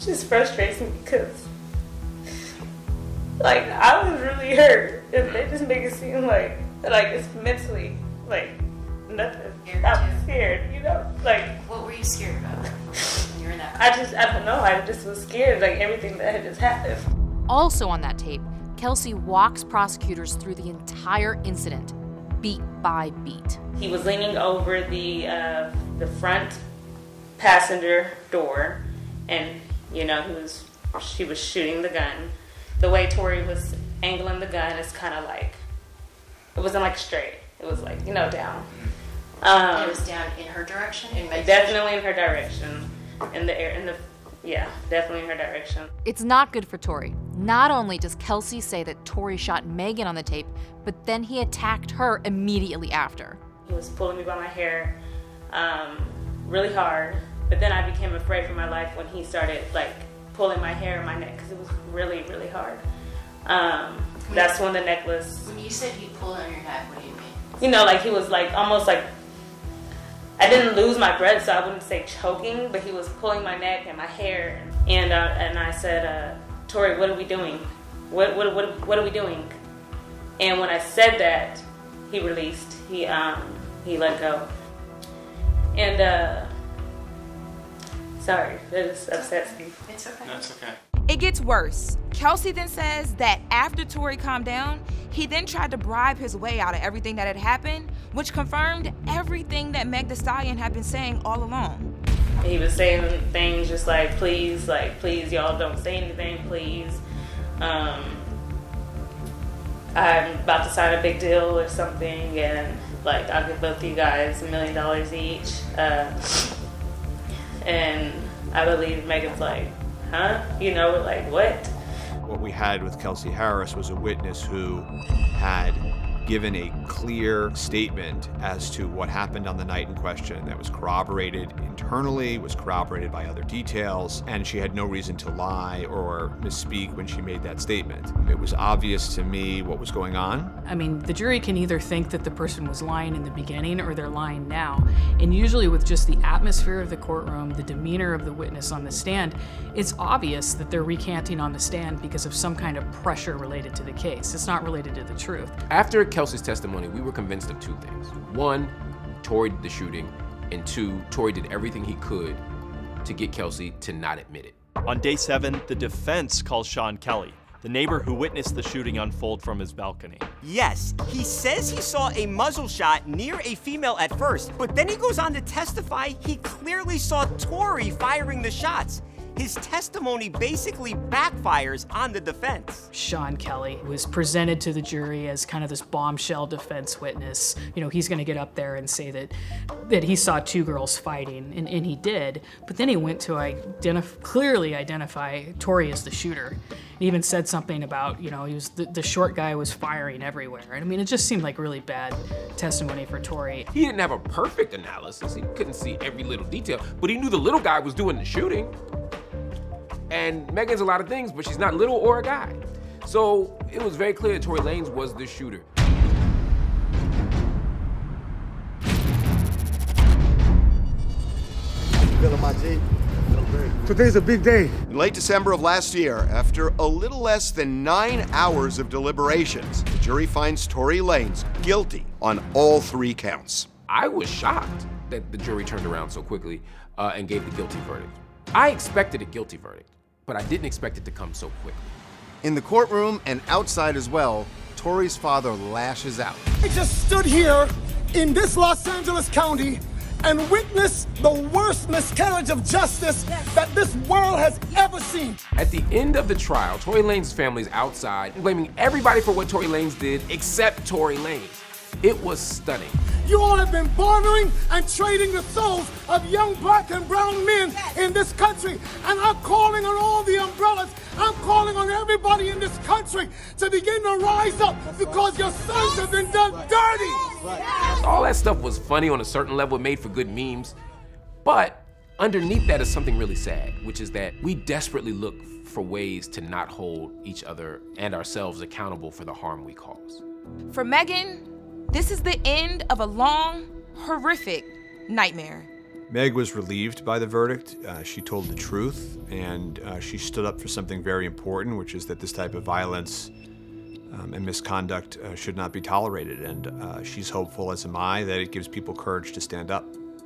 just frustrates me because like I was really hurt, and they just make it seem like like it's mentally like nothing. I was scared, you know, like What were you scared about when you were in that? I just I don't know. I just was scared, like everything that had just happened. Also on that tape, Kelsey walks prosecutors through the entire incident, beat by beat. He was leaning over the uh, the front passenger door, and you know he was she was shooting the gun. The way Tory was angling the gun is kind of like it wasn't like straight. It was like you know down. Um, it was down in her direction. In definitely in her direction, in the air, in the yeah, definitely in her direction. It's not good for Tory. Not only does Kelsey say that Tory shot Megan on the tape, but then he attacked her immediately after. He was pulling me by my hair, um, really hard. But then I became afraid for my life when he started like pulling my hair and my neck because it was really, really hard. Um, that's when the necklace. When you said he pulled on your neck, what do you mean? You know, like he was like almost like I didn't lose my breath, so I wouldn't say choking, but he was pulling my neck and my hair, and uh, and I said, uh, "Tory, what are we doing? What what what what are we doing?" And when I said that, he released. He um he let go. And uh, sorry, that just upsets me. It's okay. That's okay. It gets worse. Kelsey then says that after Tory calmed down, he then tried to bribe his way out of everything that had happened, which confirmed everything that Meg Thee Stallion had been saying all along. He was saying things just like, please, like, please, y'all don't say anything, please. Um, I'm about to sign a big deal or something, and like, I'll give both of you guys a million dollars each. Uh, and I believe Megan's like, huh? You know, like, what? What we had with Kelsey Harris was a witness who had given a clear statement as to what happened on the night in question that was corroborated internally, was corroborated by other details, and she had no reason to lie or misspeak when she made that statement. It was obvious to me what was going on. I mean, the jury can either think that the person was lying in the beginning or they're lying now. And usually, with just the atmosphere of the courtroom, the demeanor of the witness on the stand, it's obvious that they're recanting on the stand because of some kind of pressure related to the case. It's not related to the truth. After Kelsey's testimony, we were convinced of two things. One, Tory did the shooting, and two, Tory did everything he could to get Kelsey to not admit it. On day seven, the defense calls Sean Kelly, the neighbor who witnessed the shooting unfold from his balcony. Yes, he says he saw a muzzle shot near a female at first, but then he goes on to testify he clearly saw Tory firing the shots. His testimony basically backfires on the defense. Sean Kelly was presented to the jury as kind of this bombshell defense witness. You know, he's going to get up there and say that that he saw two girls fighting, and, and he did. But then he went to identif- clearly identify Tory as the shooter. He even said something about, you know, he was the, the short guy was firing everywhere. And I mean, it just seemed like really bad testimony for Tory. He didn't have a perfect analysis. He couldn't see every little detail, but he knew the little guy was doing the shooting. And Megan's a lot of things, but she's not little or a guy. So it was very clear that Tory Lanez was the shooter. Feeling my G. Today's a big day. In late December of last year, after a little less than nine hours of deliberations, the jury finds Tory Lanez guilty on all three counts. I was shocked that the jury turned around so quickly uh, and gave the guilty verdict. I expected a guilty verdict, but I didn't expect it to come so quickly. In the courtroom and outside as well, Tory's father lashes out. I just stood here in this Los Angeles County and witnessed the worst miscarriage of justice that this world has ever seen. At the end of the trial, Tory Lanez family is outside blaming everybody for what Tory Lanez did except Tory Lanez. It was stunning. You all have been bartering and trading the souls of young black and brown men in this country. And I'm calling on all the umbrellas. I'm calling on everybody in this country to begin to rise up because your sons have been done dirty. All that stuff was funny on a certain level, it made for good memes. But underneath that is something really sad, which is that we desperately look for ways to not hold each other and ourselves accountable for the harm we cause. For Megan, this is the end of a long, horrific nightmare. Meg was relieved by the verdict. Uh, she told the truth, and uh, she stood up for something very important, which is that this type of violence um, and misconduct uh, should not be tolerated. And uh, she's hopeful, as am I, that it gives people courage to stand up.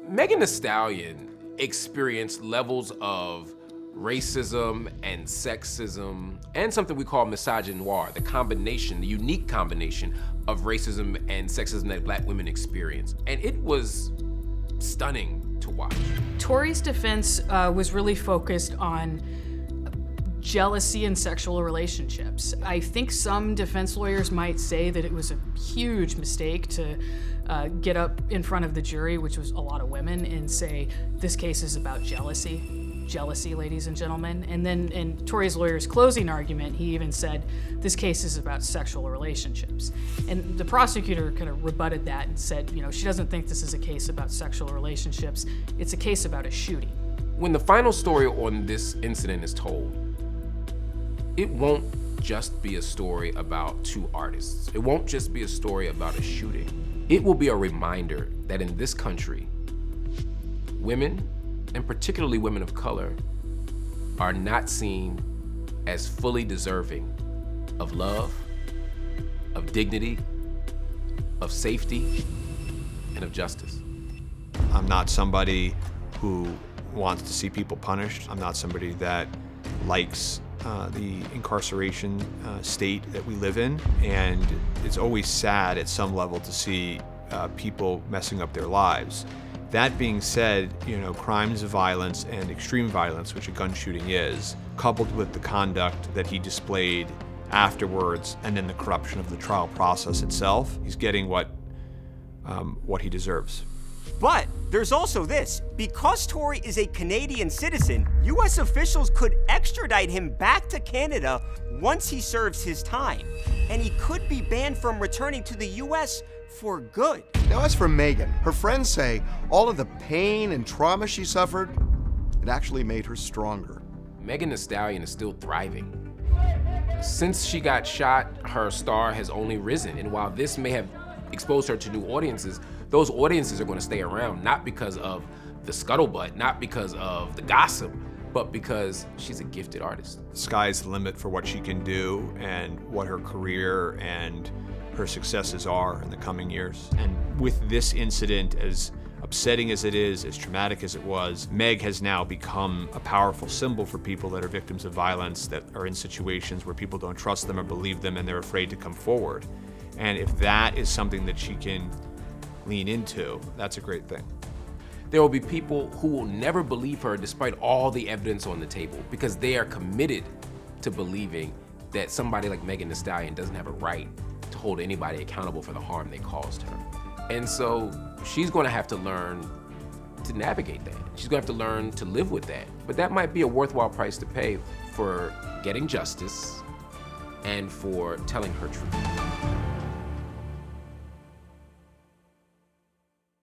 Megan Thee Stallion experienced levels of racism and sexism and something we call misogynoir, the combination, the unique combination of racism and sexism that black women experience. And it was stunning to watch. Tory's defense uh, was really focused on jealousy and sexual relationships. I think some defense lawyers might say that it was a huge mistake to uh, get up in front of the jury, which was a lot of women, and say this case is about jealousy. Jealousy, ladies and gentlemen. And then in Tory's lawyer's closing argument, he even said this case is about sexual relationships. And the prosecutor kind of rebutted that and said, you know, she doesn't think this is a case about sexual relationships, it's a case about a shooting. When the final story on this incident is told, it won't just be a story about two artists. It won't just be a story about a shooting. It will be a reminder that in this country, women, and particularly women of color, are not seen as fully deserving of love, of dignity, of safety, and of justice. I'm not somebody who wants to see people punished. I'm not somebody that likes uh, the incarceration uh, state that we live in. And it's always sad at some level to see uh, people messing up their lives. That being said, you know, crimes of violence and extreme violence, which a gun shooting is, coupled with the conduct that he displayed afterwards and then the corruption of the trial process itself, he's getting what um, what he deserves. But there's also this. Because Tory is a Canadian citizen, US officials could extradite him back to Canada once he serves his time. And he could be banned from returning to the US for good. Now, as for Megan, her friends say all of the pain and trauma she suffered, it actually made her stronger. Megan Thee Stallion is still thriving. Since she got shot, her star has only risen. And while this may have exposed her to new audiences, those audiences are going to stay around, not because of the scuttlebutt, not because of the gossip, but because she's a gifted artist. Sky's the limit for what she can do and what her career and her successes are in the coming years. And with this incident, as upsetting as it is, as traumatic as it was, Meg has now become a powerful symbol for people that are victims of violence, that are in situations where people don't trust them or believe them and they're afraid to come forward. And if that is something that she can lean into, that's a great thing. There will be people who will never believe her despite all the evidence on the table because they are committed to believing that somebody like Megan Thee Stallion doesn't have a right hold anybody accountable for the harm they caused her. And so she's going to have to learn to navigate that. She's going to have to learn to live with that. But that might be a worthwhile price to pay for getting justice and for telling her truth.